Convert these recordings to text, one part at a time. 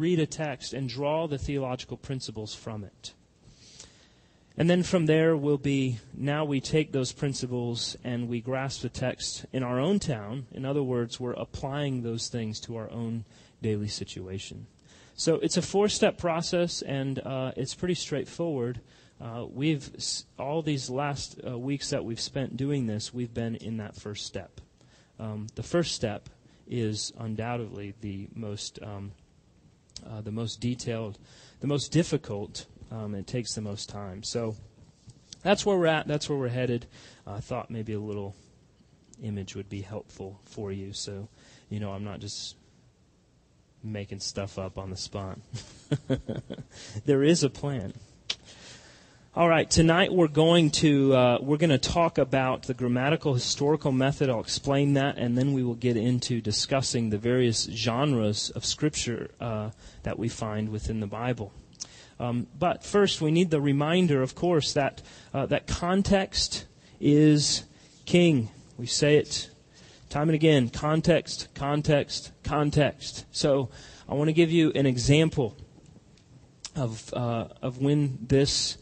read a text and draw the theological principles from it. And then from there we'll be now we take those principles and we grasp the text in our own town. In other words, we're applying those things to our own daily situation. So it's a four step process and uh, it's pretty straightforward. Uh, we've all these last uh, weeks that we've spent doing this, we've been in that first step. Um, the first step is undoubtedly the most um, uh, the most detailed, the most difficult. Um, it takes the most time. So that's where we're at. That's where we're headed. Uh, I thought maybe a little image would be helpful for you. So, you know, I'm not just making stuff up on the spot. there is a plan. All right, tonight we're going to uh, we're going to talk about the grammatical historical method. I'll explain that, and then we will get into discussing the various genres of scripture uh, that we find within the Bible. Um, but first, we need the reminder, of course, that uh, that context is king. We say it time and again: context, context, context. So, I want to give you an example of uh, of when this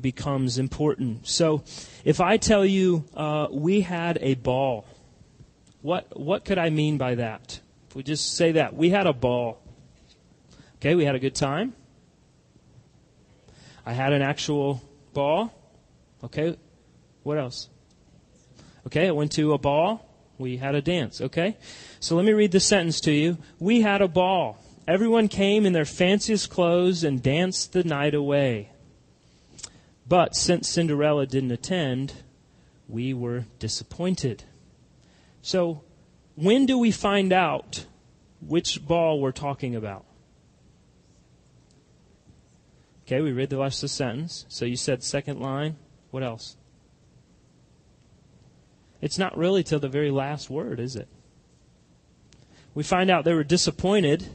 becomes important. So, if I tell you uh, we had a ball, what what could I mean by that? If we just say that we had a ball, okay, we had a good time. I had an actual ball. Okay, what else? Okay, I went to a ball. We had a dance. Okay, so let me read the sentence to you. We had a ball. Everyone came in their fanciest clothes and danced the night away. But since Cinderella didn't attend, we were disappointed. So, when do we find out which ball we're talking about? Okay, we read the rest of the sentence. So you said second line. What else? It's not really till the very last word, is it? We find out they were disappointed,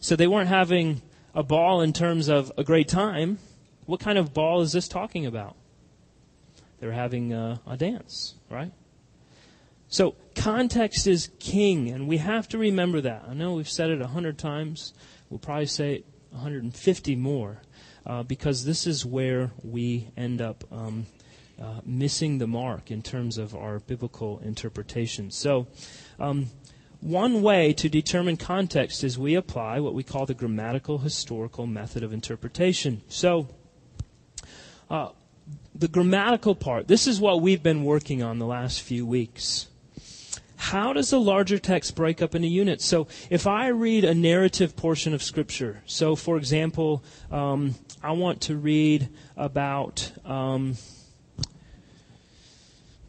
so they weren't having a ball in terms of a great time. What kind of ball is this talking about? They're having a, a dance, right? So context is king, and we have to remember that. I know we've said it a hundred times. We'll probably say it 150 more, uh, because this is where we end up um, uh, missing the mark in terms of our biblical interpretation. So, um, one way to determine context is we apply what we call the grammatical historical method of interpretation. So, uh, the grammatical part, this is what we've been working on the last few weeks. How does a larger text break up into units? So, if I read a narrative portion of Scripture, so for example, um, I want to read about, um,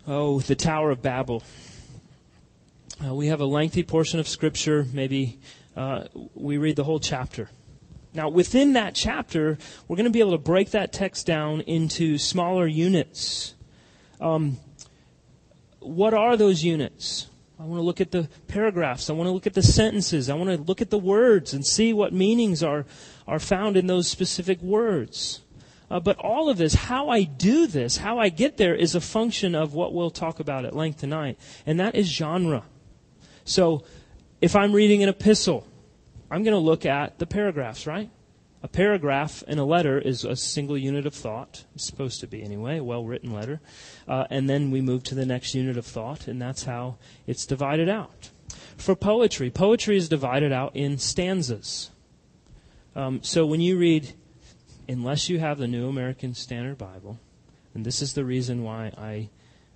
oh, the Tower of Babel. Uh, we have a lengthy portion of Scripture, maybe uh, we read the whole chapter. Now, within that chapter, we're going to be able to break that text down into smaller units. Um, what are those units? I want to look at the paragraphs. I want to look at the sentences. I want to look at the words and see what meanings are, are found in those specific words. Uh, but all of this, how I do this, how I get there, is a function of what we'll talk about at length tonight, and that is genre. So, if I'm reading an epistle, I'm going to look at the paragraphs, right? A paragraph in a letter is a single unit of thought. It's supposed to be anyway, a well written letter. Uh, and then we move to the next unit of thought, and that's how it's divided out. For poetry, poetry is divided out in stanzas. Um, so when you read, unless you have the New American Standard Bible, and this is the reason why I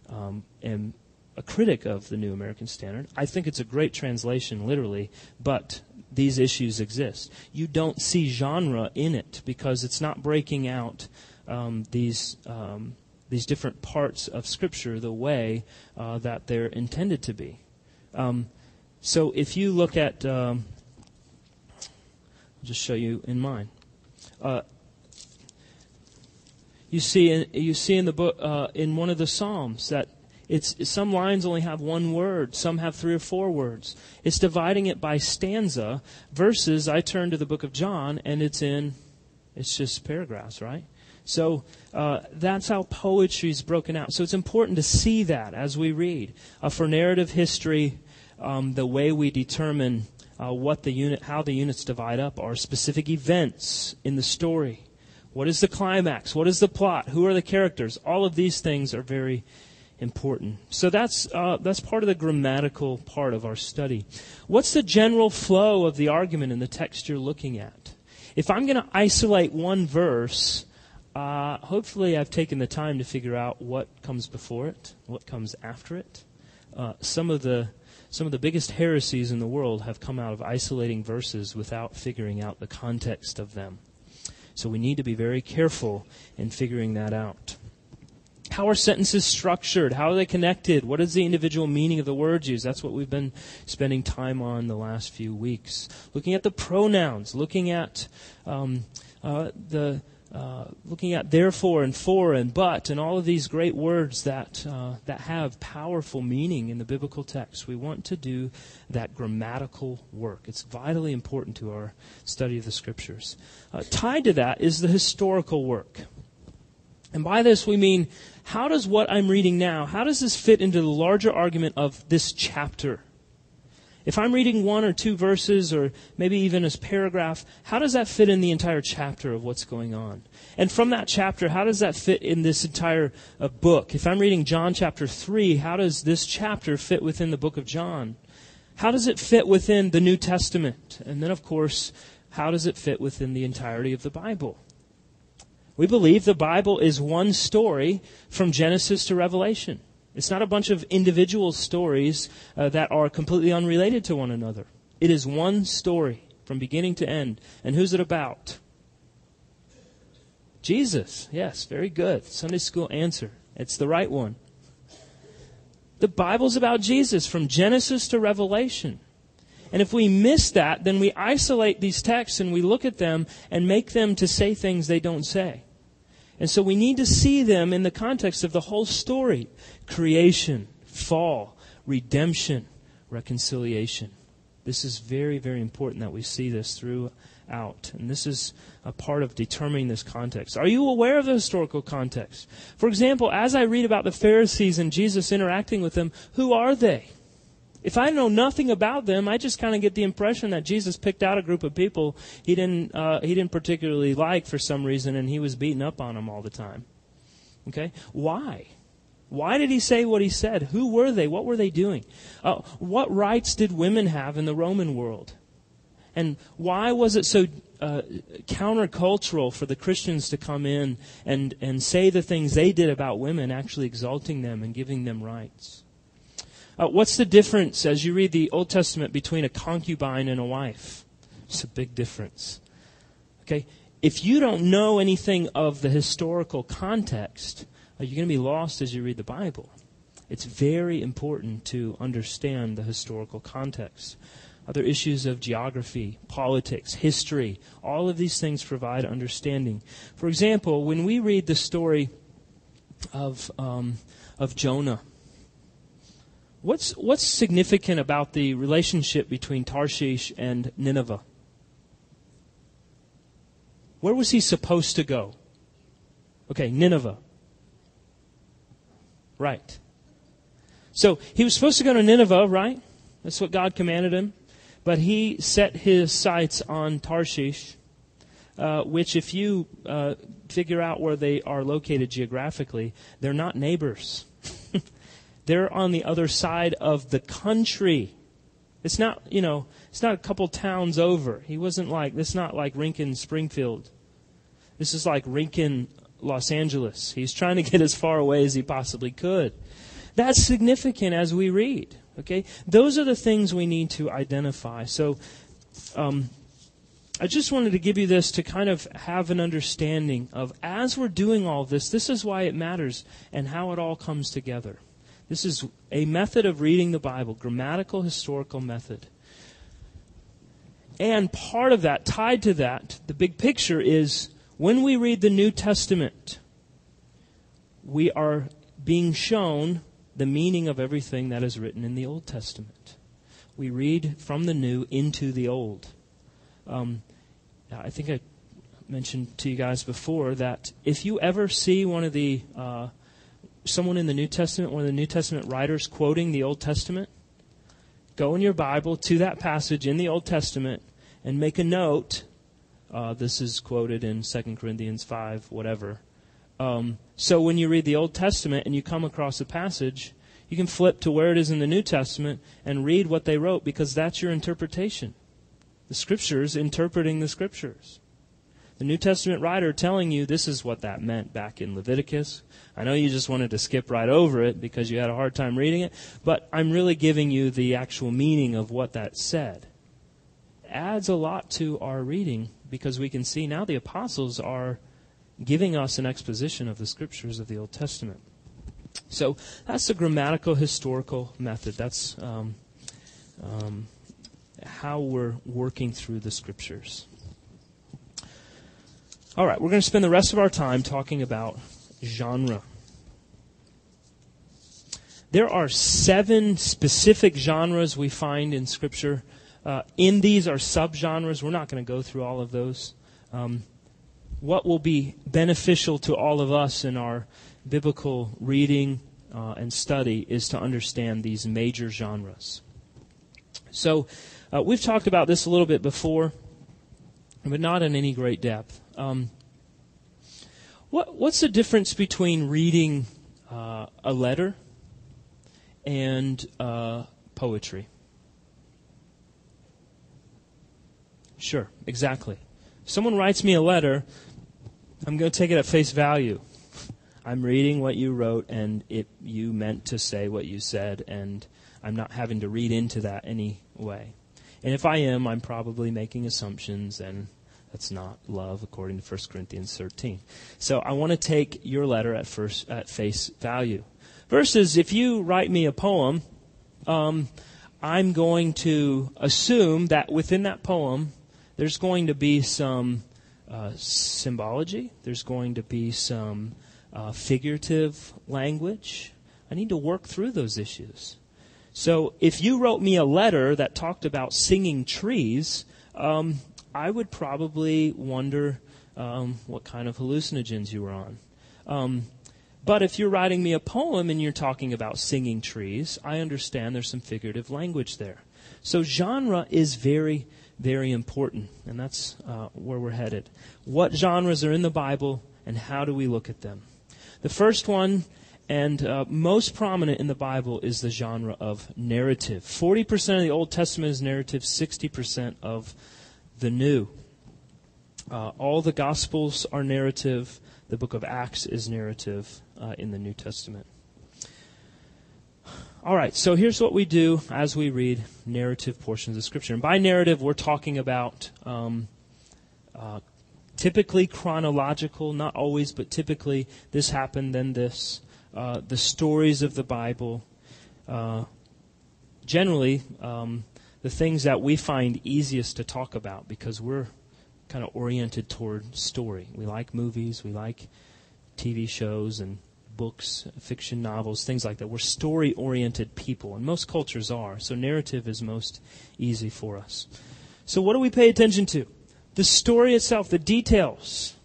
um, am a critic of the New American Standard. I think it's a great translation, literally, but these issues exist. You don't see genre in it because it's not breaking out um, these um, these different parts of Scripture the way uh, that they're intended to be. Um, so if you look at, um, I'll just show you in mine. Uh, you see, in, you see in the book, uh, in one of the Psalms that it's, some lines only have one word, some have three or four words. It's dividing it by stanza versus I turn to the book of John and it's in, it's just paragraphs, right? So uh, that's how poetry is broken out. So it's important to see that as we read. Uh, for narrative history, um, the way we determine uh, what the unit, how the units divide up are specific events in the story. What is the climax? What is the plot? Who are the characters? All of these things are very important. So that's uh, that's part of the grammatical part of our study. What's the general flow of the argument in the text you're looking at? If I'm going to isolate one verse, uh, hopefully I've taken the time to figure out what comes before it, what comes after it. Uh, some of the some of the biggest heresies in the world have come out of isolating verses without figuring out the context of them. So we need to be very careful in figuring that out. How are sentences structured? How are they connected? What is the individual meaning of the words used? That's what we've been spending time on the last few weeks. Looking at the pronouns, looking at um, uh, the uh, looking at therefore and for and but and all of these great words that uh, that have powerful meaning in the biblical text. We want to do that grammatical work. It's vitally important to our study of the scriptures. Uh, tied to that is the historical work. And by this we mean, how does what I'm reading now, how does this fit into the larger argument of this chapter? If I'm reading one or two verses or maybe even a paragraph, how does that fit in the entire chapter of what's going on? And from that chapter, how does that fit in this entire uh, book? If I'm reading John chapter 3, how does this chapter fit within the book of John? How does it fit within the New Testament? And then, of course, how does it fit within the entirety of the Bible? We believe the Bible is one story from Genesis to Revelation. It's not a bunch of individual stories uh, that are completely unrelated to one another. It is one story from beginning to end. And who's it about? Jesus. Yes, very good. Sunday school answer. It's the right one. The Bible's about Jesus from Genesis to Revelation. And if we miss that, then we isolate these texts and we look at them and make them to say things they don't say. And so we need to see them in the context of the whole story creation, fall, redemption, reconciliation. This is very, very important that we see this throughout. And this is a part of determining this context. Are you aware of the historical context? For example, as I read about the Pharisees and Jesus interacting with them, who are they? If I know nothing about them, I just kind of get the impression that Jesus picked out a group of people he didn't uh, he didn't particularly like for some reason, and he was beating up on them all the time. Okay, why? Why did he say what he said? Who were they? What were they doing? Uh, what rights did women have in the Roman world? And why was it so uh, countercultural for the Christians to come in and, and say the things they did about women, actually exalting them and giving them rights? Uh, what's the difference as you read the Old Testament between a concubine and a wife? It's a big difference. Okay? If you don't know anything of the historical context, uh, you're going to be lost as you read the Bible. It's very important to understand the historical context. Other issues of geography, politics, history, all of these things provide understanding. For example, when we read the story of, um, of Jonah, What's, what's significant about the relationship between Tarshish and Nineveh? Where was he supposed to go? Okay, Nineveh. Right. So he was supposed to go to Nineveh, right? That's what God commanded him. But he set his sights on Tarshish, uh, which, if you uh, figure out where they are located geographically, they're not neighbors. They're on the other side of the country. It's not, you know, it's not a couple towns over. He wasn't like, this is not like Rincon, Springfield. This is like Rincon, Los Angeles. He's trying to get as far away as he possibly could. That's significant as we read. Okay? Those are the things we need to identify. So, um, I just wanted to give you this to kind of have an understanding of as we're doing all this, this is why it matters and how it all comes together. This is a method of reading the Bible, grammatical, historical method. And part of that, tied to that, the big picture is when we read the New Testament, we are being shown the meaning of everything that is written in the Old Testament. We read from the New into the Old. Um, I think I mentioned to you guys before that if you ever see one of the uh, someone in the New Testament, one of the New Testament writers quoting the Old Testament, go in your Bible to that passage in the Old Testament and make a note. Uh, this is quoted in 2 Corinthians 5, whatever. Um, so when you read the Old Testament and you come across a passage, you can flip to where it is in the New Testament and read what they wrote because that's your interpretation. The Scriptures interpreting the Scriptures. The New Testament writer telling you this is what that meant back in Leviticus. I know you just wanted to skip right over it because you had a hard time reading it, but I'm really giving you the actual meaning of what that said. It adds a lot to our reading because we can see now the apostles are giving us an exposition of the scriptures of the Old Testament. So that's the grammatical historical method. That's um, um, how we're working through the scriptures. All right, we're going to spend the rest of our time talking about genre. There are seven specific genres we find in Scripture. Uh, in these are subgenres. We're not going to go through all of those. Um, what will be beneficial to all of us in our biblical reading uh, and study is to understand these major genres. So, uh, we've talked about this a little bit before, but not in any great depth. Um, what, what's the difference between reading uh, a letter and uh, poetry? Sure, exactly. Someone writes me a letter, I'm going to take it at face value. I'm reading what you wrote, and it you meant to say what you said, and I'm not having to read into that any way. And if I am, I'm probably making assumptions and that's not love according to 1 Corinthians 13. So I want to take your letter at first at face value. Versus if you write me a poem, um, I'm going to assume that within that poem there's going to be some uh, symbology. There's going to be some uh, figurative language. I need to work through those issues. So if you wrote me a letter that talked about singing trees, um, I would probably wonder um, what kind of hallucinogens you were on. Um, but if you're writing me a poem and you're talking about singing trees, I understand there's some figurative language there. So genre is very, very important, and that's uh, where we're headed. What genres are in the Bible, and how do we look at them? The first one and uh, most prominent in the Bible is the genre of narrative. 40% of the Old Testament is narrative, 60% of the new. Uh, all the Gospels are narrative. The book of Acts is narrative uh, in the New Testament. All right, so here's what we do as we read narrative portions of Scripture. And by narrative, we're talking about um, uh, typically chronological, not always, but typically this happened, then this. Uh, the stories of the Bible. Uh, generally, um, the things that we find easiest to talk about because we're kind of oriented toward story. We like movies, we like TV shows and books, fiction novels, things like that. We're story oriented people, and most cultures are. So narrative is most easy for us. So, what do we pay attention to? The story itself, the details.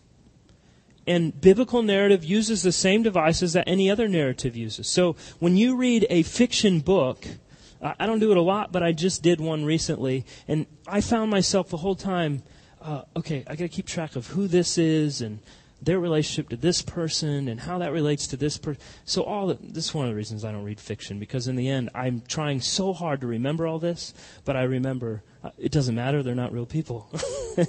And biblical narrative uses the same devices that any other narrative uses. So, when you read a fiction book, I don't do it a lot, but I just did one recently, and I found myself the whole time, uh, okay, I got to keep track of who this is and their relationship to this person and how that relates to this person. So all the, this is one of the reasons I don't read fiction because in the end I'm trying so hard to remember all this, but I remember uh, it doesn't matter; they're not real people.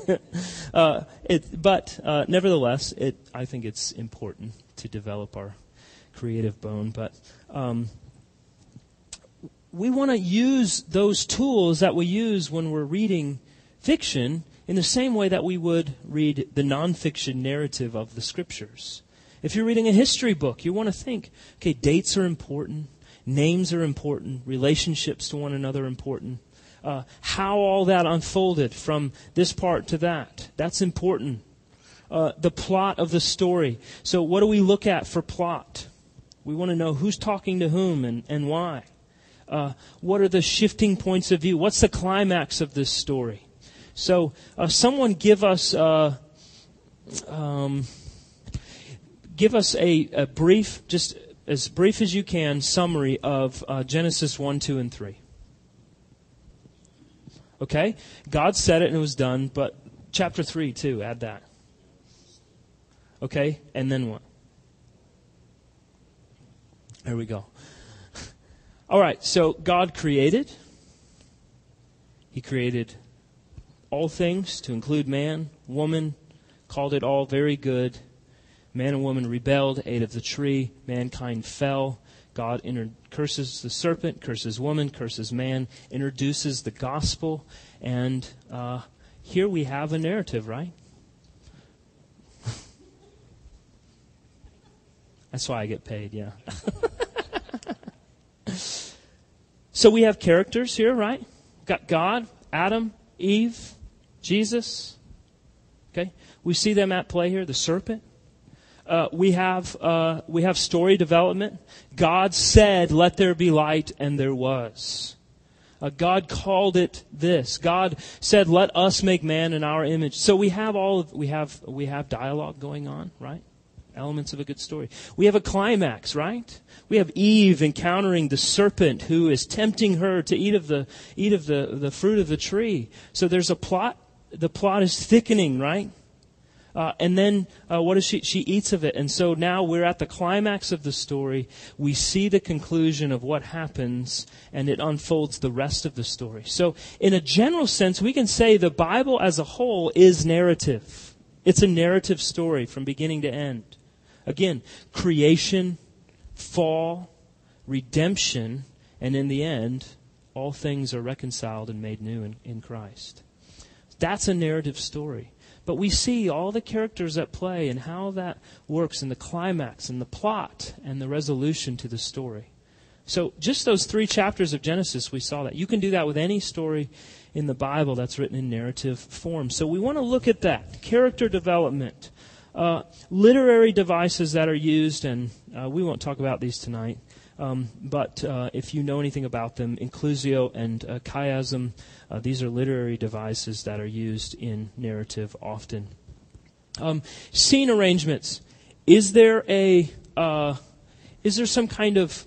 uh, it, but uh, nevertheless, it I think it's important to develop our creative bone, but. Um, we want to use those tools that we use when we're reading fiction in the same way that we would read the nonfiction narrative of the scriptures. If you're reading a history book, you want to think, okay, dates are important, names are important, relationships to one another are important. Uh, how all that unfolded from this part to that, that's important. Uh, the plot of the story. So, what do we look at for plot? We want to know who's talking to whom and, and why. Uh, what are the shifting points of view? What's the climax of this story? So, uh, someone give us uh, um, give us a, a, brief, just as brief as you can, summary of uh, Genesis one, two, and three. Okay? God said it and it was done, but chapter 3 too, add that. Okay? And then what? There we go. All right, so God created. He created all things to include man, woman, called it all very good. Man and woman rebelled, ate of the tree, mankind fell. God inter- curses the serpent, curses woman, curses man, introduces the gospel, and uh, here we have a narrative, right? That's why I get paid, yeah. so we have characters here, right? Got God, Adam, Eve, Jesus. Okay? We see them at play here, the serpent. Uh, we have uh, we have story development. God said, "Let there be light," and there was. Uh, God called it this. God said, "Let us make man in our image." So we have all of, we have we have dialogue going on, right? Elements of a good story. We have a climax, right? We have Eve encountering the serpent who is tempting her to eat of the eat of the, the fruit of the tree. So there's a plot. The plot is thickening, right? Uh, and then uh, what does she? She eats of it. And so now we're at the climax of the story. We see the conclusion of what happens, and it unfolds the rest of the story. So, in a general sense, we can say the Bible as a whole is narrative. It's a narrative story from beginning to end. Again, creation, fall, redemption, and in the end, all things are reconciled and made new in, in Christ. That's a narrative story. But we see all the characters at play and how that works in the climax and the plot and the resolution to the story. So, just those three chapters of Genesis, we saw that. You can do that with any story in the Bible that's written in narrative form. So, we want to look at that character development, uh, literary devices that are used, and uh, we won't talk about these tonight. Um, but uh, if you know anything about them, inclusio and uh, chiasm, uh, these are literary devices that are used in narrative often. Um, scene arrangements. Is there a uh, is there some kind of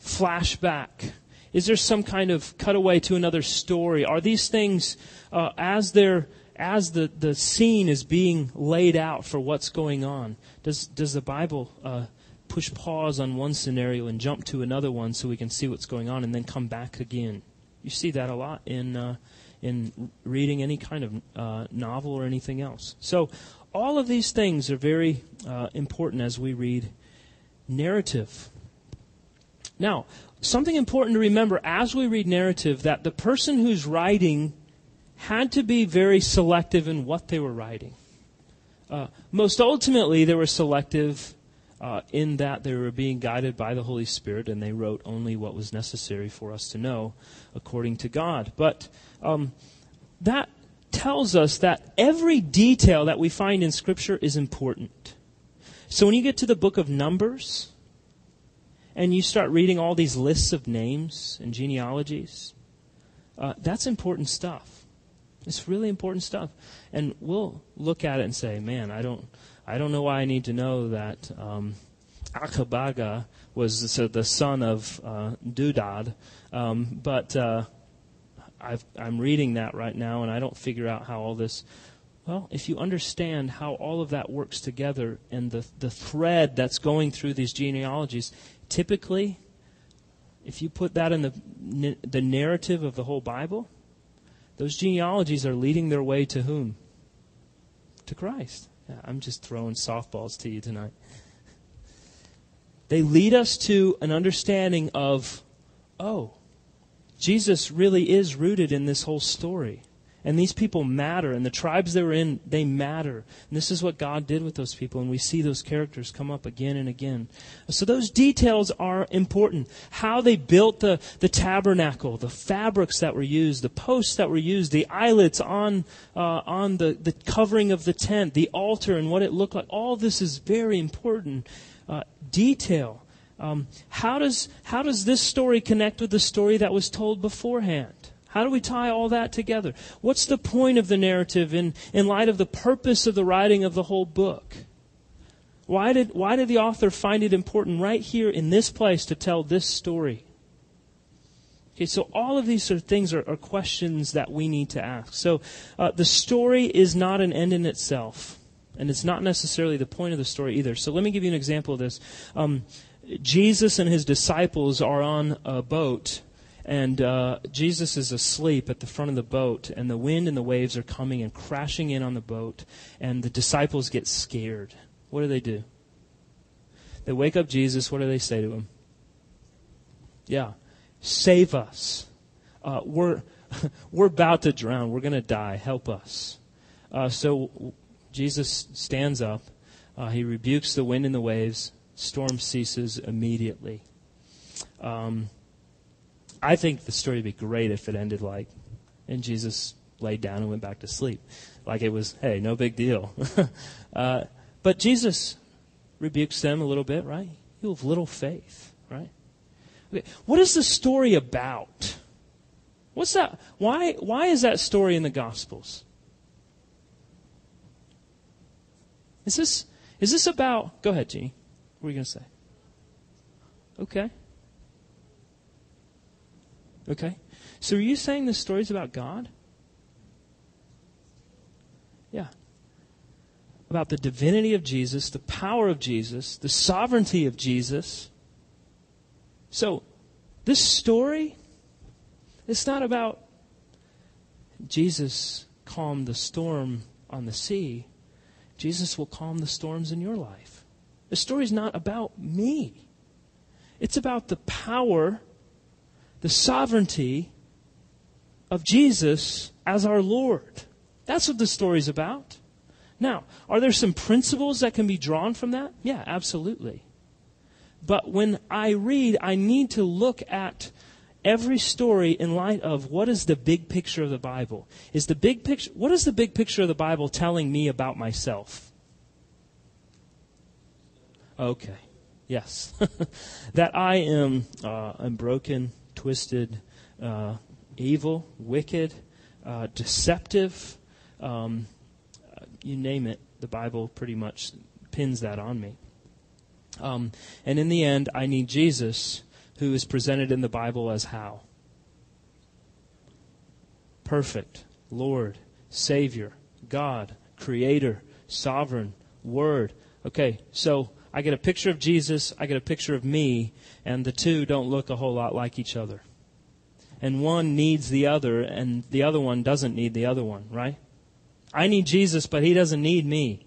flashback? Is there some kind of cutaway to another story? Are these things uh, as they're as the, the scene is being laid out for what's going on? Does does the Bible uh, push pause on one scenario and jump to another one so we can see what's going on and then come back again. You see that a lot in uh, in reading any kind of uh, novel or anything else. So all of these things are very uh, important as we read narrative. Now, something important to remember as we read narrative that the person who's writing had to be very selective in what they were writing. Uh, most ultimately, they were selective uh, in that they were being guided by the Holy Spirit and they wrote only what was necessary for us to know according to God. But um, that tells us that every detail that we find in Scripture is important. So when you get to the book of Numbers and you start reading all these lists of names and genealogies, uh, that's important stuff. It's really important stuff. And we'll look at it and say, man, I don't. I don't know why I need to know that um, Akabaga was the son of uh, Dudad, um, but uh, i am reading that right now, and I don't figure out how all this. Well, if you understand how all of that works together and the the thread that's going through these genealogies, typically, if you put that in the the narrative of the whole Bible, those genealogies are leading their way to whom? To Christ. I'm just throwing softballs to you tonight. They lead us to an understanding of, oh, Jesus really is rooted in this whole story. And these people matter, and the tribes they were in, they matter. And this is what God did with those people, and we see those characters come up again and again. So those details are important. How they built the, the tabernacle, the fabrics that were used, the posts that were used, the eyelets on, uh, on the, the covering of the tent, the altar, and what it looked like. All this is very important uh, detail. Um, how, does, how does this story connect with the story that was told beforehand? How do we tie all that together? What's the point of the narrative in, in light of the purpose of the writing of the whole book? Why did, why did the author find it important right here in this place to tell this story? Okay, so all of these sort of things are, are questions that we need to ask. So uh, the story is not an end in itself, and it's not necessarily the point of the story either. So let me give you an example of this. Um, Jesus and his disciples are on a boat, and uh, Jesus is asleep at the front of the boat, and the wind and the waves are coming and crashing in on the boat, and the disciples get scared. What do they do? They wake up Jesus. What do they say to him? Yeah, Save us. Uh, we're, we're about to drown. We're going to die. Help us. Uh, so Jesus stands up. Uh, he rebukes the wind and the waves. Storm ceases immediately. Um, I think the story would be great if it ended like, and Jesus laid down and went back to sleep. Like it was, hey, no big deal. uh, but Jesus rebukes them a little bit, right? You have little faith, right? What is the story about? What's that? Why, why is that story in the Gospels? Is this, is this about, go ahead, Jeannie. What are you going to say? Okay. Okay. So are you saying this story is about God? Yeah. About the divinity of Jesus, the power of Jesus, the sovereignty of Jesus. So, this story, it's not about Jesus calmed the storm on the sea. Jesus will calm the storms in your life. The story is not about me. It's about the power, the sovereignty of Jesus as our Lord. That's what the story's about. Now, are there some principles that can be drawn from that? Yeah, absolutely. But when I read, I need to look at every story in light of what is the big picture of the Bible? Is the big picture what is the big picture of the Bible telling me about myself? Okay. Yes. that I am uh, am broken, twisted, uh, evil, wicked, uh, deceptive, um, you name it. The Bible pretty much pins that on me. Um, and in the end, I need Jesus, who is presented in the Bible as how? Perfect, Lord, Savior, God, Creator, Sovereign, Word. Okay, so I get a picture of Jesus, I get a picture of me, and the two don't look a whole lot like each other. And one needs the other, and the other one doesn't need the other one, right? I need Jesus, but he doesn't need me.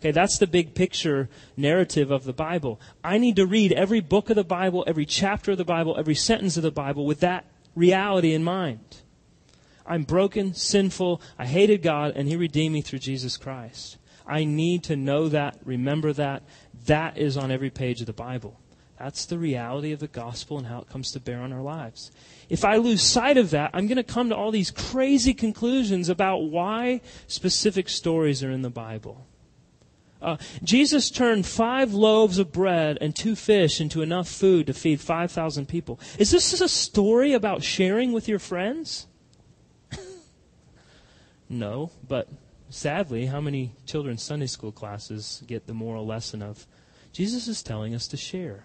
Okay, that's the big picture narrative of the Bible. I need to read every book of the Bible, every chapter of the Bible, every sentence of the Bible with that reality in mind. I'm broken, sinful, I hated God, and He redeemed me through Jesus Christ. I need to know that, remember that. That is on every page of the Bible. That's the reality of the gospel and how it comes to bear on our lives. If I lose sight of that, I'm going to come to all these crazy conclusions about why specific stories are in the Bible. Uh, Jesus turned five loaves of bread and two fish into enough food to feed 5,000 people. Is this a story about sharing with your friends? no, but sadly, how many children's Sunday school classes get the moral lesson of Jesus is telling us to share?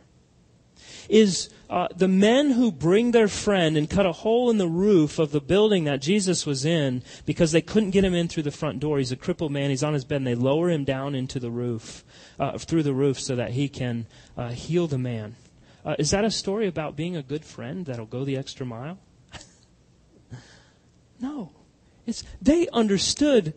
is uh, the men who bring their friend and cut a hole in the roof of the building that Jesus was in because they couldn't get him in through the front door. He's a crippled man. He's on his bed. And they lower him down into the roof, uh, through the roof, so that he can uh, heal the man. Uh, is that a story about being a good friend that'll go the extra mile? no. It's, they understood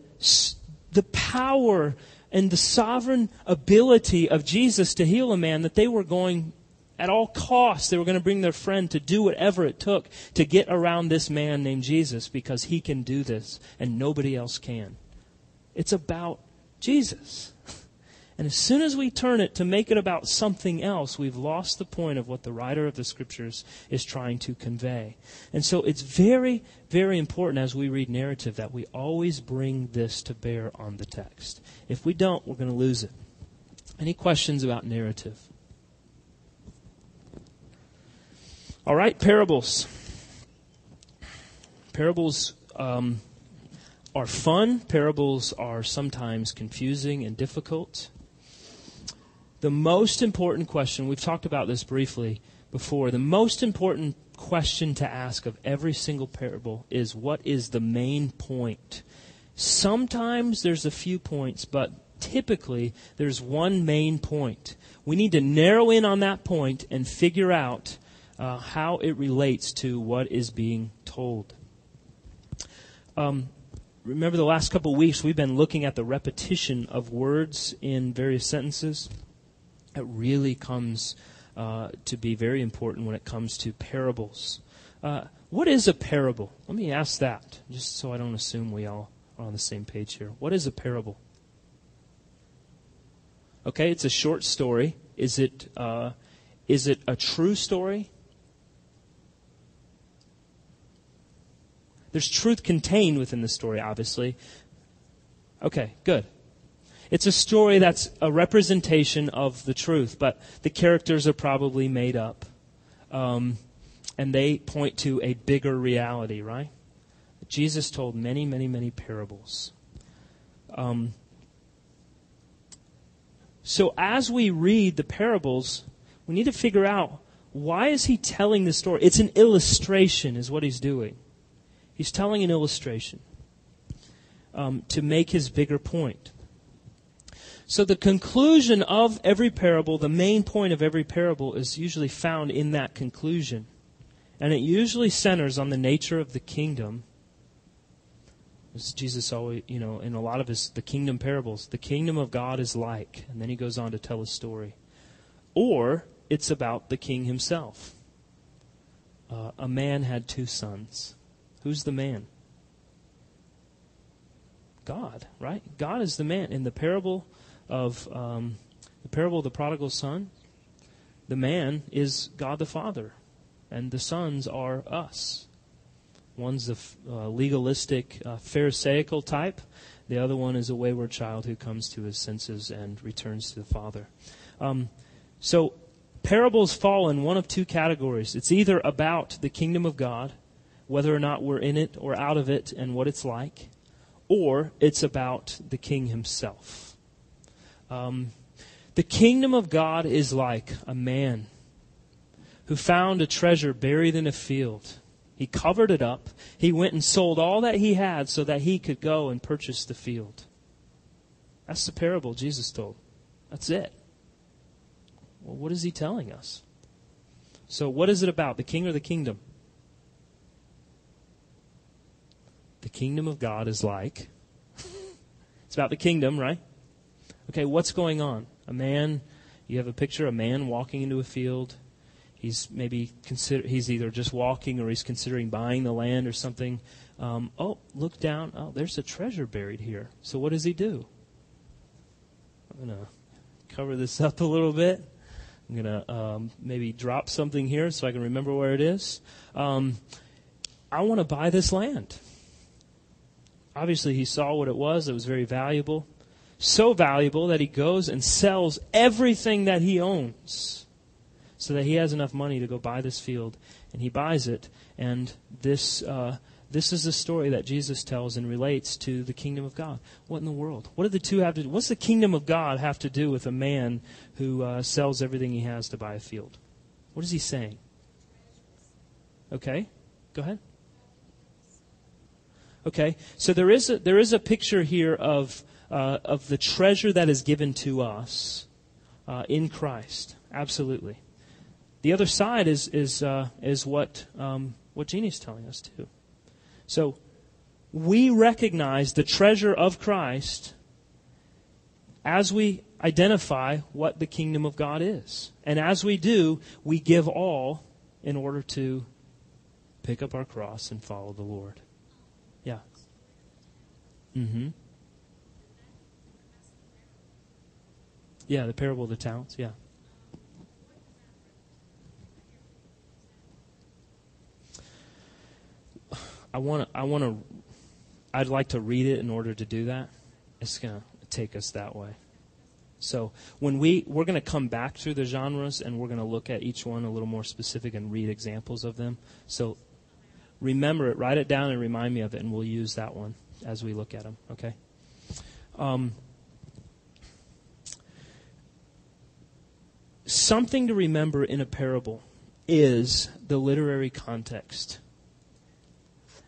the power and the sovereign ability of Jesus to heal a man that they were going at all costs, they were going to bring their friend to do whatever it took to get around this man named Jesus because he can do this and nobody else can. It's about Jesus. And as soon as we turn it to make it about something else, we've lost the point of what the writer of the scriptures is trying to convey. And so it's very, very important as we read narrative that we always bring this to bear on the text. If we don't, we're going to lose it. Any questions about narrative? All right, parables. Parables um, are fun. Parables are sometimes confusing and difficult. The most important question, we've talked about this briefly before, the most important question to ask of every single parable is what is the main point? Sometimes there's a few points, but typically there's one main point. We need to narrow in on that point and figure out uh, how it relates to what is being told. Um, remember the last couple of weeks we've been looking at the repetition of words in various sentences. It really comes uh, to be very important when it comes to parables. Uh, what is a parable? Let me ask that, just so I don't assume we all are on the same page here. What is a parable? Okay, it's a short story. Is it uh, is it a true story? There's truth contained within the story, obviously. Okay, good. It's a story that's a representation of the truth, but the characters are probably made up. Um, and they point to a bigger reality, right? Jesus told many, many, many parables. Um, so as we read the parables, we need to figure out why is he telling this story? It's an illustration, is what he's doing. He's telling an illustration um, to make his bigger point. So the conclusion of every parable, the main point of every parable, is usually found in that conclusion. And it usually centers on the nature of the kingdom. As Jesus always, you know, in a lot of his the kingdom parables, the kingdom of God is like, and then he goes on to tell a story. Or it's about the king himself. Uh, a man had two sons. Who's the man? God, right? God is the man. In the parable of um, the parable of the prodigal son, the man is God the Father, and the sons are us. One's the uh, legalistic, uh, Pharisaical type. The other one is a wayward child who comes to his senses and returns to the Father. Um, so, parables fall in one of two categories. It's either about the kingdom of God, whether or not we're in it or out of it and what it's like, or it's about the king himself. Um, the kingdom of God is like a man who found a treasure buried in a field. He covered it up. He went and sold all that he had so that he could go and purchase the field. That's the parable Jesus told. That's it. Well, what is he telling us? So, what is it about? The king or the kingdom? the kingdom of God is like. it's about the kingdom, right? Okay, what's going on? A man, you have a picture, of a man walking into a field. He's maybe consider he's either just walking or he's considering buying the land or something. Um, oh, look down. Oh, there's a treasure buried here. So what does he do? I'm gonna cover this up a little bit. I'm gonna um, maybe drop something here so I can remember where it is. Um, I want to buy this land obviously he saw what it was. It was very valuable. So valuable that he goes and sells everything that he owns so that he has enough money to go buy this field. And he buys it. And this, uh, this is the story that Jesus tells and relates to the kingdom of God. What in the world? What do the two have to do? What's the kingdom of God have to do with a man who uh, sells everything he has to buy a field? What is he saying? Okay, go ahead. Okay, so there is a, there is a picture here of uh, of the treasure that is given to us uh, in Christ. Absolutely. The other side is is uh, is what um, what Jeannie's telling us too. So we recognize the treasure of Christ as we identify what the kingdom of God is, and as we do, we give all in order to pick up our cross and follow the Lord. Yeah. Mm-hmm. Yeah, the parable of the talents. Yeah. I want to. I want to. I'd like to read it in order to do that. It's going to take us that way. So when we we're going to come back through the genres and we're going to look at each one a little more specific and read examples of them. So remember it, write it down, and remind me of it, and we'll use that one as we look at them. Okay. Um, something to remember in a parable is the literary context.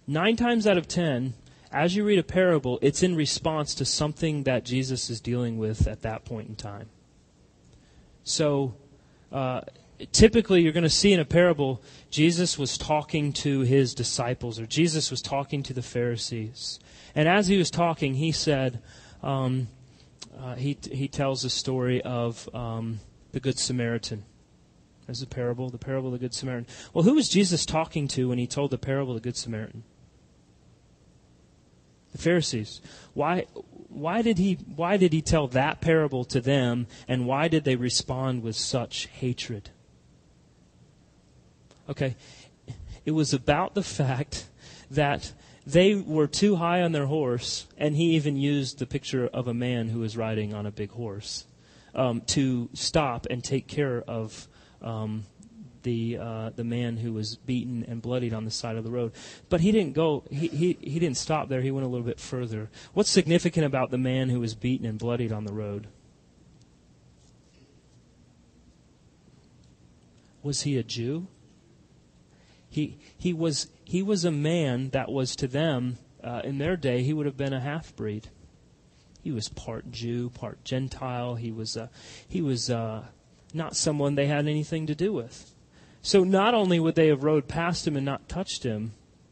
Nine times out of ten, as you read a parable, it's in response to something that Jesus is dealing with at that point in time. So, uh, typically you're going to see in a parable, Jesus was talking to his disciples, or Jesus was talking to the Pharisees. And as he was talking, he said, um, uh, he, he tells the story of um, the Good Samaritan. There's a parable, the parable of the Good Samaritan. Well, who was Jesus talking to when he told the parable of the Good Samaritan? The Pharisees. Why, why, did he, why did he tell that parable to them, and why did they respond with such hatred? Okay, it was about the fact that they were too high on their horse, and he even used the picture of a man who was riding on a big horse um, to stop and take care of um, the uh, the man who was beaten and bloodied on the side of the road. But he didn't go. He, he he didn't stop there. He went a little bit further. What's significant about the man who was beaten and bloodied on the road? Was he a Jew? He he was he was a man that was to them uh, in their day he would have been a half breed. He was part Jew, part Gentile. He was uh, he was uh, not someone they had anything to do with. So not only would they have rode past him and not touched him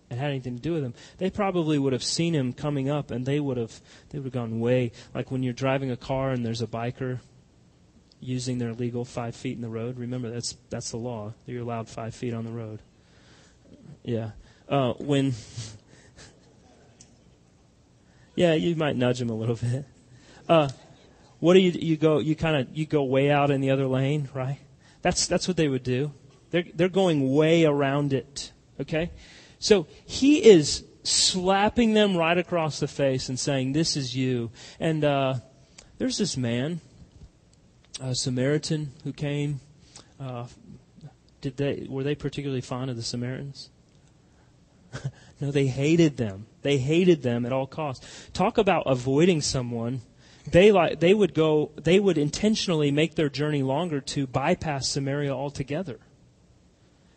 and had anything to do with him, they probably would have seen him coming up and they would have they would have gone way like when you're driving a car and there's a biker using their legal five feet in the road. Remember that's that's the law. You're allowed five feet on the road. Yeah. Uh, when yeah, you might nudge him a little bit. Uh, what do you you go you kind of you go way out in the other lane, right? That's that's what they would do. They're they're going way around it. Okay, so he is slapping them right across the face and saying, "This is you." And uh, there's this man, a Samaritan, who came. Uh, did they were they particularly fond of the Samaritans? no, they hated them. They hated them at all costs. Talk about avoiding someone. They like they would go they would intentionally make their journey longer to bypass Samaria altogether.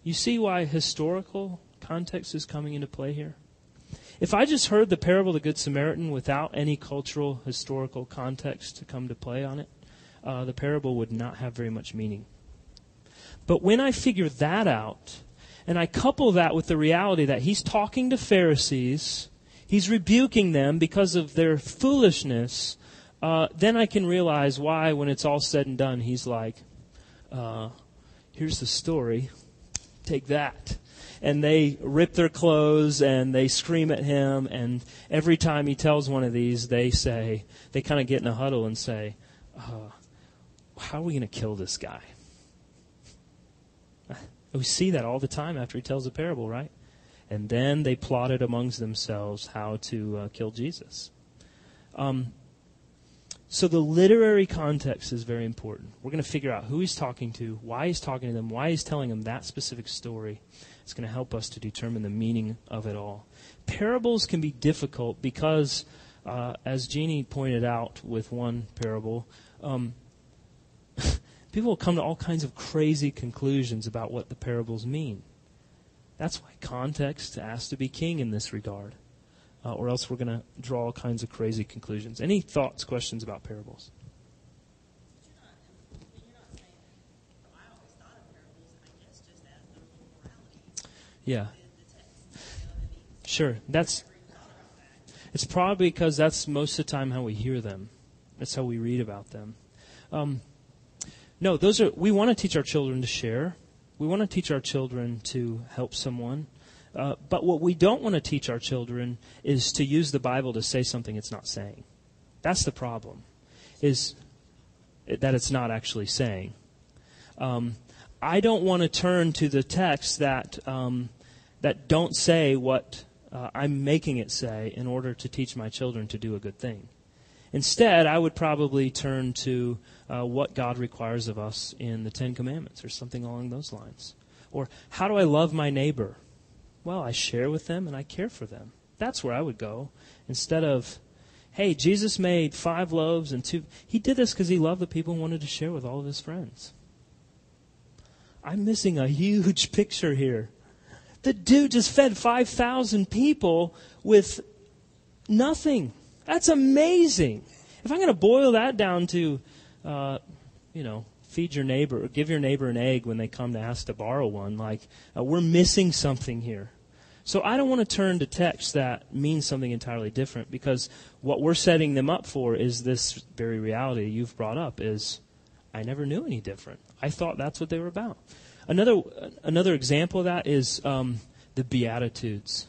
You see why historical context is coming into play here? If I just heard the parable of the Good Samaritan without any cultural, historical context to come to play on it, uh, the parable would not have very much meaning. But when I figure that out, and I couple that with the reality that he's talking to Pharisees, he's rebuking them because of their foolishness, uh, then I can realize why, when it's all said and done, he's like, uh, here's the story. Take that. And they rip their clothes and they scream at him. And every time he tells one of these, they say, they kind of get in a huddle and say, uh, How are we going to kill this guy? We see that all the time after he tells a parable, right? And then they plotted amongst themselves how to uh, kill Jesus. Um, so the literary context is very important. We're going to figure out who he's talking to, why he's talking to them, why he's telling them that specific story. It's going to help us to determine the meaning of it all. Parables can be difficult because, uh, as Jeannie pointed out with one parable, um, people will come to all kinds of crazy conclusions about what the parables mean. That's why context has to be king in this regard, uh, or else we're going to draw all kinds of crazy conclusions. Any thoughts, questions about parables? Yeah. Sure. That's it's probably because that's most of the time how we hear them. That's how we read about them. Um, no, those are we want to teach our children to share. We want to teach our children to help someone. Uh, but what we don't want to teach our children is to use the Bible to say something it's not saying. That's the problem, is that it's not actually saying. Um, I don't want to turn to the texts that um, that don't say what uh, I'm making it say in order to teach my children to do a good thing. Instead, I would probably turn to uh, what God requires of us in the Ten Commandments or something along those lines. Or how do I love my neighbor? Well, I share with them and I care for them. That's where I would go. Instead of, hey, Jesus made five loaves and two. He did this because he loved the people and wanted to share with all of his friends. I'm missing a huge picture here. The dude just fed 5,000 people with nothing. That's amazing. If I'm going to boil that down to, uh, you know, feed your neighbor, or give your neighbor an egg when they come to ask to borrow one, like, uh, we're missing something here. So I don't want to turn to texts that mean something entirely different because what we're setting them up for is this very reality you've brought up is I never knew any different. I thought that's what they were about. Another another example of that is um, the Beatitudes.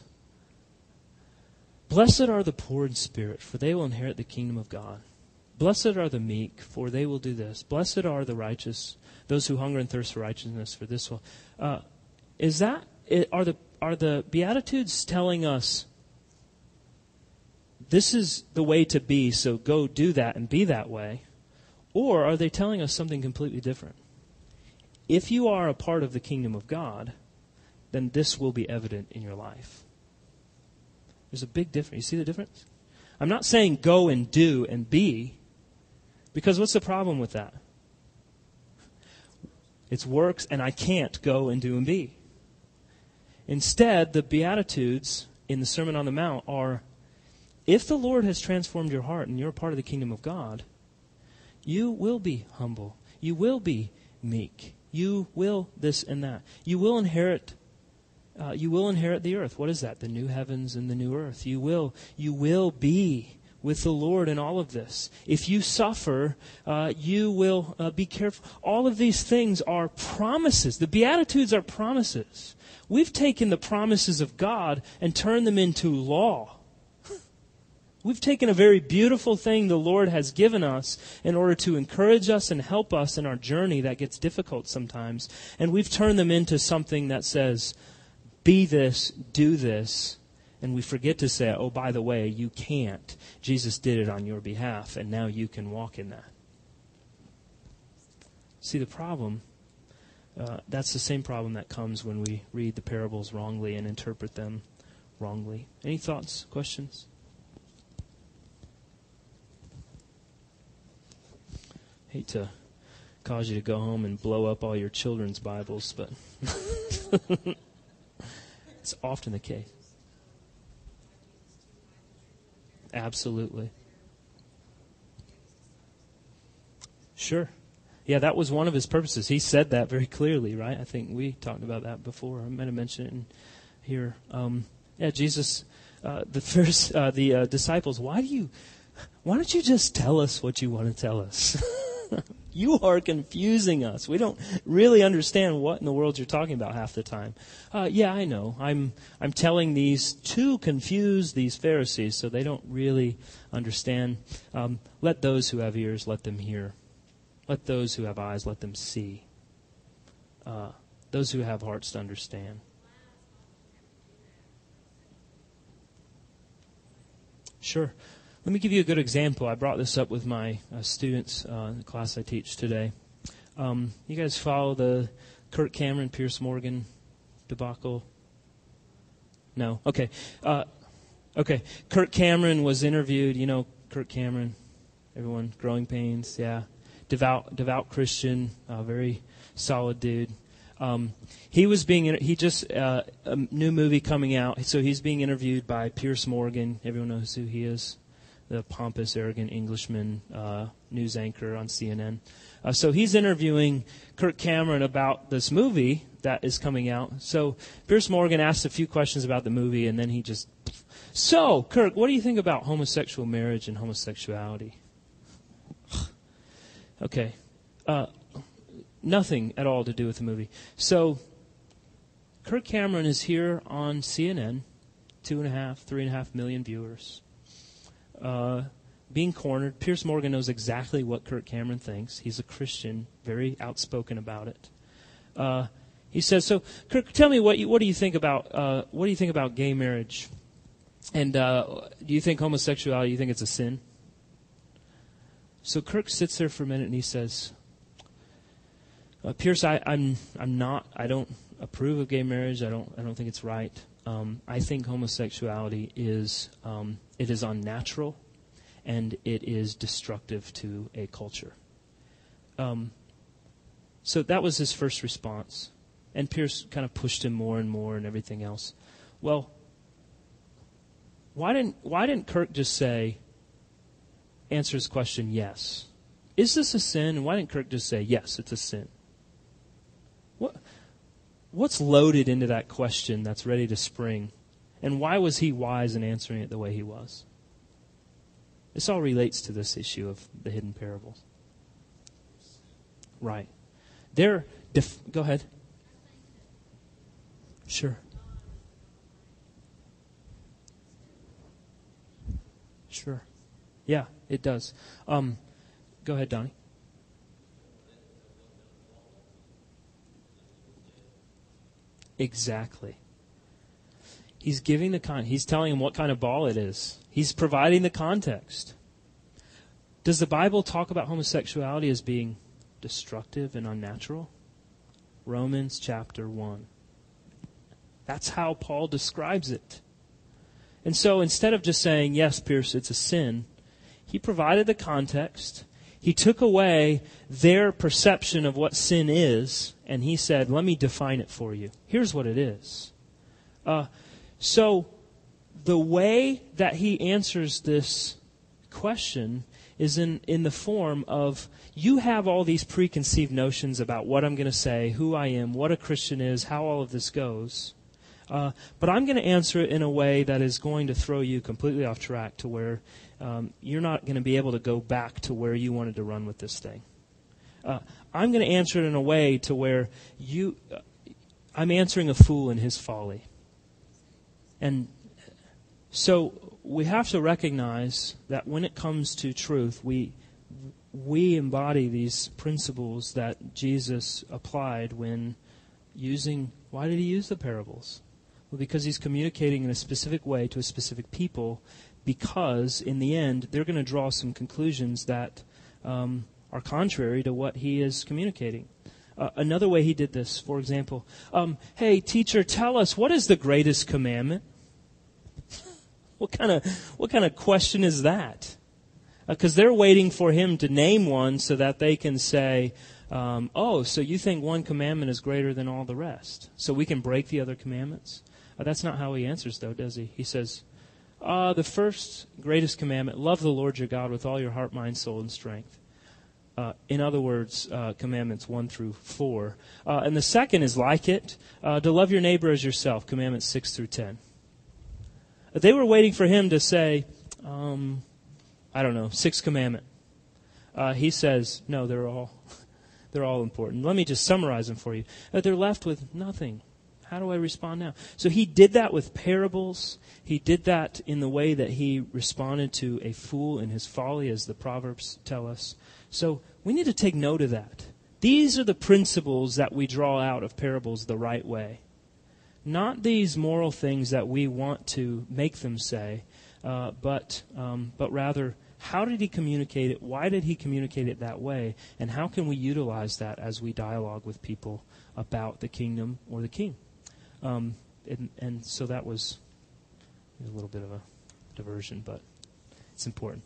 Blessed are the poor in spirit, for they will inherit the kingdom of God. Blessed are the meek, for they will do this. Blessed are the righteous, those who hunger and thirst for righteousness, for this will. Uh, is that are the are the Beatitudes telling us this is the way to be, so go do that and be that way? Or are they telling us something completely different? If you are a part of the kingdom of God, then this will be evident in your life. There's a big difference. You see the difference? I'm not saying go and do and be, because what's the problem with that? It's works, and I can't go and do and be. Instead, the Beatitudes in the Sermon on the Mount are if the Lord has transformed your heart and you're a part of the kingdom of God, you will be humble. You will be meek. You will this and that. You will inherit. Uh, you will inherit the earth. What is that? The new heavens and the new earth. You will. You will be with the Lord in all of this. If you suffer, uh, you will uh, be careful. All of these things are promises. The Beatitudes are promises. We've taken the promises of God and turned them into law. We've taken a very beautiful thing the Lord has given us in order to encourage us and help us in our journey that gets difficult sometimes, and we've turned them into something that says, be this, do this, and we forget to say, oh, by the way, you can't. Jesus did it on your behalf, and now you can walk in that. See, the problem uh, that's the same problem that comes when we read the parables wrongly and interpret them wrongly. Any thoughts, questions? Hate to cause you to go home and blow up all your children's Bibles, but it's often the case. Absolutely. Sure. Yeah, that was one of his purposes. He said that very clearly, right? I think we talked about that before. I might have mentioned it in here. Um, yeah, Jesus, uh, the first, uh, the uh, disciples. Why do you? Why don't you just tell us what you want to tell us? you are confusing us. We don't really understand what in the world you're talking about half the time. Uh, yeah, I know. I'm I'm telling these to confuse these Pharisees, so they don't really understand. Um, let those who have ears let them hear. Let those who have eyes, let them see. Uh, those who have hearts to understand. Sure. Let me give you a good example. I brought this up with my uh, students uh, in the class I teach today. Um, you guys follow the Kirk Cameron, Piers Morgan debacle? No? Okay. Uh, okay. Kirk Cameron was interviewed. You know Kirk Cameron? Everyone, Growing Pains, yeah devout, devout Christian, uh, very solid dude. Um, he was being he just uh, a new movie coming out, so he's being interviewed by Piers Morgan. Everyone knows who he is, the pompous, arrogant Englishman uh, news anchor on CNN. Uh, so he's interviewing Kirk Cameron about this movie that is coming out. So Piers Morgan asked a few questions about the movie, and then he just. So Kirk, what do you think about homosexual marriage and homosexuality? Okay. Uh, nothing at all to do with the movie. So, Kirk Cameron is here on CNN, two and a half, three and a half million viewers. Uh, being cornered. Piers Morgan knows exactly what Kirk Cameron thinks. He's a Christian, very outspoken about it. Uh, he says, "So, Kirk, tell me what you, what do you think about uh, what do you think about gay marriage? And uh, do you think homosexuality? You think it's a sin?" So Kirk sits there for a minute and he says, uh, Piers, I, I'm, I'm not, I don't approve of gay marriage. I don't, I don't think it's right. Um, I think homosexuality is, um, it is unnatural and it is destructive to a culture. Um, So that was his first response. And Piers kind of pushed him more and more and everything else. Well, why didn't, why didn't Kirk just say, answer his question, yes? Is this a sin? And why didn't Kirk just say, yes, it's a sin? What, what's loaded into that question that's ready to spring? And why was he wise in answering it the way he was? This all relates to this issue of the hidden parables. Right. They're def- go ahead. Sure. Sure. Yeah, it does. Um, go ahead, Donnie. Exactly. He's giving the con. He's telling him what kind of ball it is. He's providing the context. Does the Bible talk about homosexuality as being destructive and unnatural? Romans chapter 1. That's how Paul describes it. And so instead of just saying, yes, Piers, it's a sin, he provided the context. He took away their perception of what sin is, and he said, let me define it for you. Here's what it is. Uh, so the way that he answers this question is in, in the form of you have all these preconceived notions about what I'm going to say, who I am, what a Christian is, how all of this goes. Uh, but I'm going to answer it in a way that is going to throw you completely off track to where um, you're not going to be able to go back to where you wanted to run with this thing. Uh, I'm going to answer it in a way to where you, uh, I'm answering a fool in his folly. And so we have to recognize that when it comes to truth, we we embody these principles that Jesus applied when using why did he use the parables? Well, because he's communicating in a specific way to a specific people, because in the end, they're going to draw some conclusions that um, are contrary to what he is communicating. Uh, another way he did this, for example, um, hey, teacher, tell us what is the greatest commandment? what kind of what kind of question is that? Because uh, they're waiting for him to name one so that they can say, um, "Oh, so you think one commandment is greater than all the rest? So we can break the other commandments?" Uh, that's not how he answers, though, does he? He says, uh, "The first greatest commandment: love the Lord your God with all your heart, mind, soul, and strength." Uh, in other words, uh, commandments 1 through 4. Uh, and the second is like it to love your neighbor as yourself, commandments 6 through 10. They were waiting for him to say, um, I don't know, sixth commandment. He says, no, they're all, they're all important. Let me just summarize them for you. They're left with nothing. How do I respond now? So he did that with parables. He did that in the way that he responded to a fool in his folly, as the Proverbs tell us. So we need to take note of that. These are the principles that we draw out of parables the right way. Not these moral things that we want to make them say, uh, but, um, but rather, how did he communicate it? Why did he communicate it that way? And how can we utilize that as we dialogue with people about the kingdom or the king? Um, and, and so that was a little bit of a diversion, but it's important.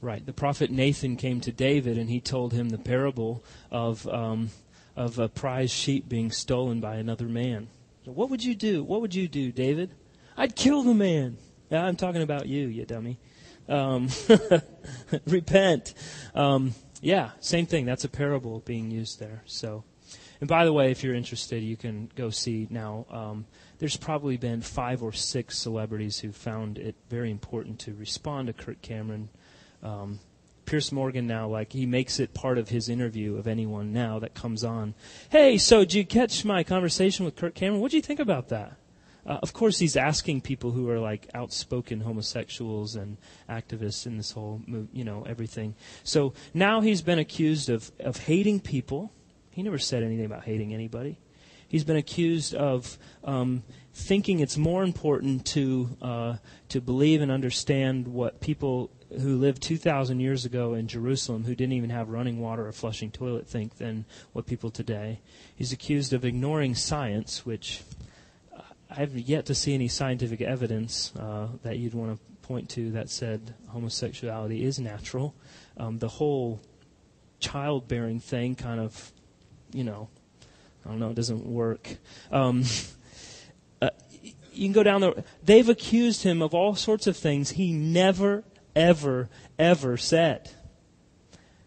Right. The prophet Nathan came to David and he told him the parable of um, of a prize sheep being stolen by another man. So what would you do? What would you do, David? I'd kill the man. Yeah, I'm talking about you, you dummy. Um, repent. Um, yeah, same thing. That's a parable being used there. So, and by the way, if you're interested, you can go see now. Um, there's probably been five or six celebrities who found it very important to respond to Kirk Cameron um, Piers Morgan now, like he makes it part of his interview of anyone now that comes on. Hey, so did you catch my conversation with Kirk Cameron? What do you think about that? Uh, of course, he's asking people who are like outspoken homosexuals and activists in this whole, you know, everything. So now he's been accused of of hating people. He never said anything about hating anybody. He's been accused of um, thinking it's more important to uh, to believe and understand what people who lived 2,000 years ago in Jerusalem who didn't even have running water or flushing toilet think than what people today. He's accused of ignoring science, which I've yet to see any scientific evidence uh, that you'd want to point to that said homosexuality is natural. Um, the whole childbearing thing kind of, you know, I don't know, it doesn't work. Um, uh, you can go down there. They've accused him of all sorts of things he never, ever, ever said.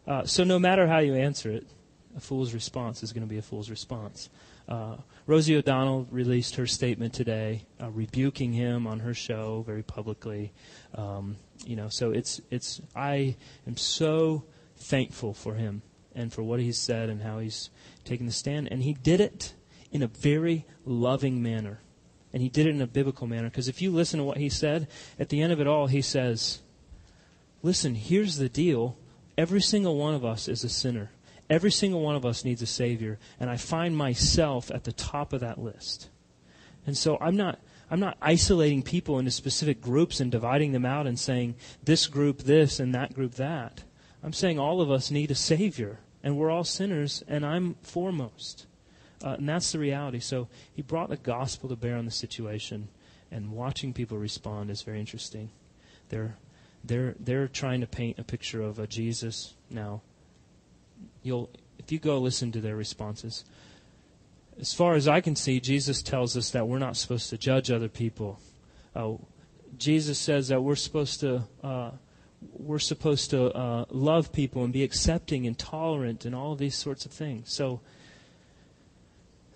Uh, so no matter how you answer it, a fool's response is going to be a fool's response. Uh, Rosie O'Donnell released her statement today, uh, rebuking him on her show very publicly. Um, you know, so it's it's. I am so thankful for him and for what he's said and how he's taken the stand, and he did it in a very loving manner, and he did it in a biblical manner. Because if you listen to what he said at the end of it all, he says, "Listen, here's the deal. Every single one of us is a sinner." Every single one of us needs a Savior, and I find myself at the top of that list. And so I'm not, I'm not isolating people into specific groups and dividing them out and saying this group this and that group that. I'm saying all of us need a Savior, and we're all sinners, and I'm foremost. Uh, and that's the reality. So he brought the gospel to bear on the situation, and watching people respond is very interesting. They're, they're, they're trying to paint a picture of a Jesus now you'll if you go listen to their responses. As far as I can see, Jesus tells us that we're not supposed to judge other people. Uh, Jesus says that we're supposed to uh, we're supposed to uh, love people and be accepting and tolerant and all these sorts of things. So,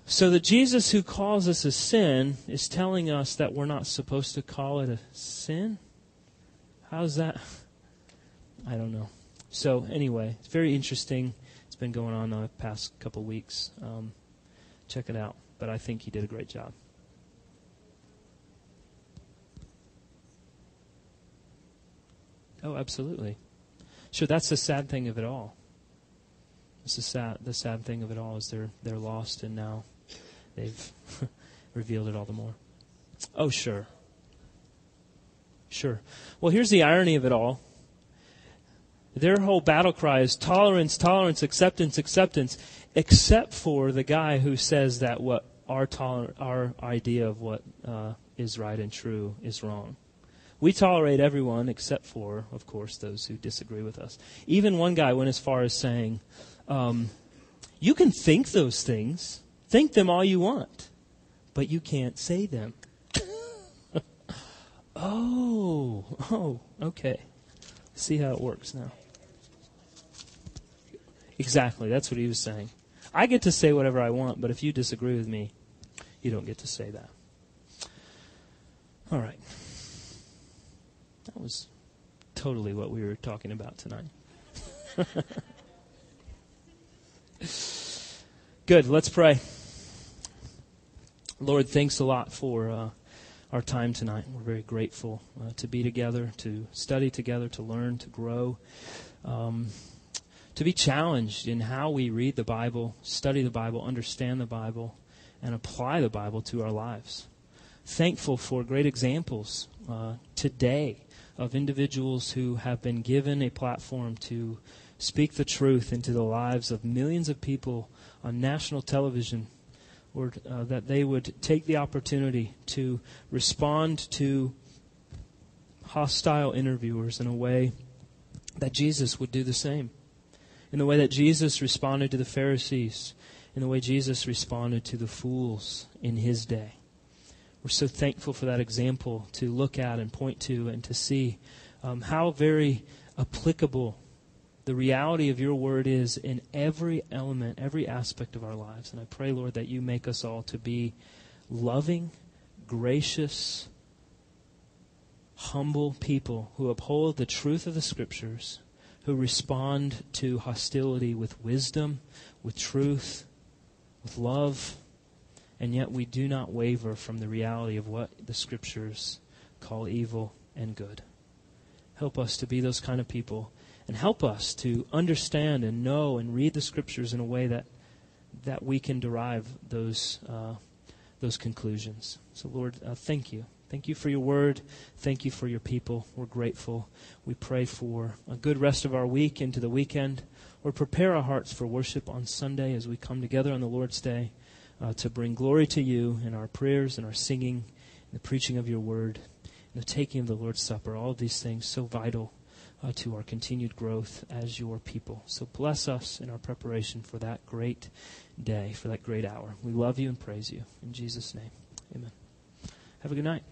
so the Jesus who calls us a sin is telling us that we're not supposed to call it a sin. How's that? I don't know. So anyway, it's very interesting It's been going on the past couple weeks. Um, check it out. But I think he did a great job. Oh, absolutely. Sure, that's the sad thing of it all. It's the sad, the sad thing of it all is they're they're lost and now they've revealed it all the more. Oh, sure. Sure. Well, here's the irony of it all. Their whole battle cry is tolerance, tolerance, acceptance, acceptance, except for the guy who says that what our toler- our idea of what uh, is right and true is wrong. We tolerate everyone except for, of course, those who disagree with us. Even one guy went as far as saying, um, "You can think those things, think them all you want, but you can't say them." oh, oh, okay. See how it works now. Exactly. That's what he was saying. I get to say whatever I want, but if you disagree with me, you don't get to say that. All right. That was totally what we were talking about tonight. Good. Let's pray. Lord, thanks a lot for uh, our time tonight. We're very grateful uh, to be together, to study together, to learn, to grow. Um, to be challenged in how we read the Bible, study the Bible, understand the Bible, and apply the Bible to our lives. Thankful for great examples uh, today of individuals who have been given a platform to speak the truth into the lives of millions of people on national television, or uh, that they would take the opportunity to respond to hostile interviewers in a way that Jesus would do the same in the way that Jesus responded to the Pharisees, in the way Jesus responded to the fools in his day. We're so thankful for that example to look at and point to and to see um, how very applicable the reality of your word is in every element, every aspect of our lives. And I pray, Lord, that you make us all to be loving, gracious, humble people who uphold the truth of the Scriptures who respond to hostility with wisdom, with truth, with love, and yet we do not waver from the reality of what the Scriptures call evil and good. Help us to be those kind of people, and help us to understand and know and read the Scriptures in a way that that we can derive those uh, those conclusions. So, Lord, uh, thank you. Thank you for your word. Thank you for your people. We're grateful. We pray for a good rest of our week into the weekend. Or prepare our hearts for worship on Sunday as we come together on the Lord's Day uh, to bring glory to you in our prayers and our singing, and the preaching of your word, and the taking of the Lord's Supper. All of these things so vital uh, to our continued growth as your people. So bless us in our preparation for that great day, for that great hour. We love you and praise you. In Jesus' name, amen. Have a good night.